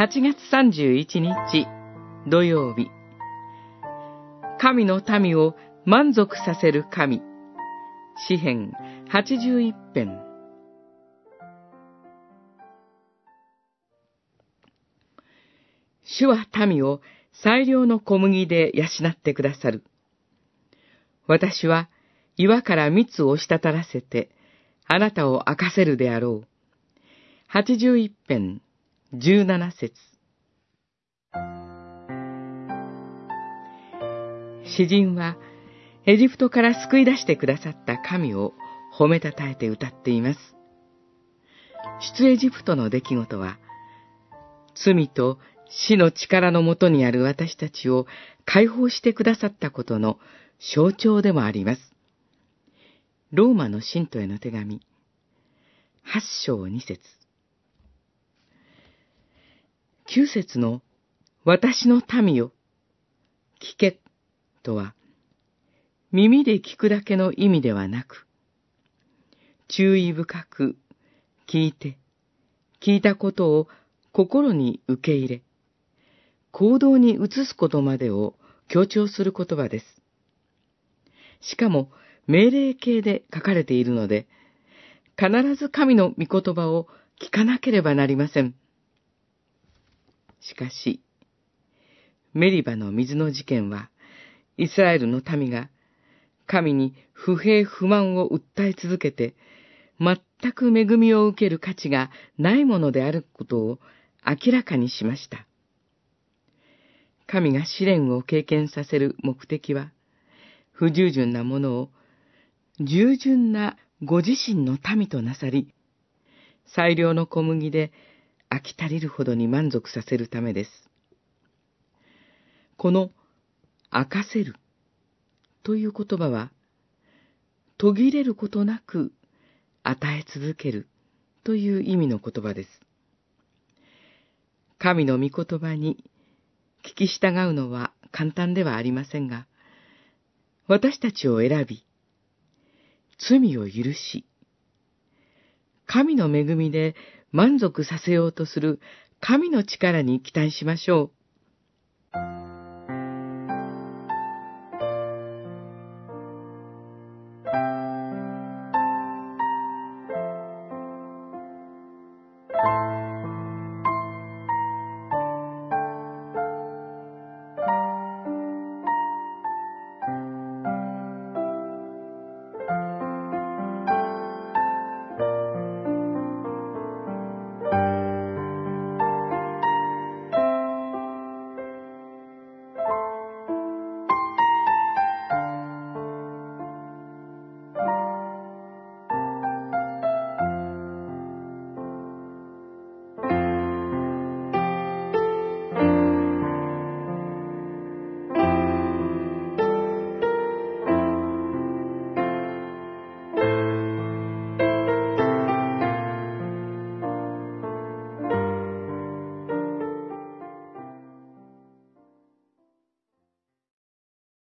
8月31日土曜日神の民を満足させる神詩編81編主は民を最良の小麦で養ってくださる。私は岩から蜜を滴らせて、あなたを明かせるであろう。八十一編、十七節。詩人は、エジプトから救い出してくださった神を褒めたたえて歌っています。出エジプトの出来事は、罪と死の力のもとにある私たちを解放してくださったことの象徴でもあります。ローマの信徒への手紙、八章二節。九節の私の民よ、聞けとは、耳で聞くだけの意味ではなく、注意深く聞いて、聞いたことを心に受け入れ、行動に移すことまでを強調する言葉です。しかも、命令形で書かれているので、必ず神の御言葉を聞かなければなりません。しかし、メリバの水の事件は、イスラエルの民が神に不平不満を訴え続けて、全く恵みを受ける価値がないものであることを明らかにしました。神が試練を経験させる目的は、不従順なものを従順なご自身の民となさり、最良の小麦で飽き足りるほどに満足させるためです。この、明かせるという言葉は、途切れることなく与え続けるという意味の言葉です。神の御言葉に聞き従うのは簡単ではありませんが、私たちを選び、罪を許し、神の恵みで満足させようとする神の力に期待しましょう。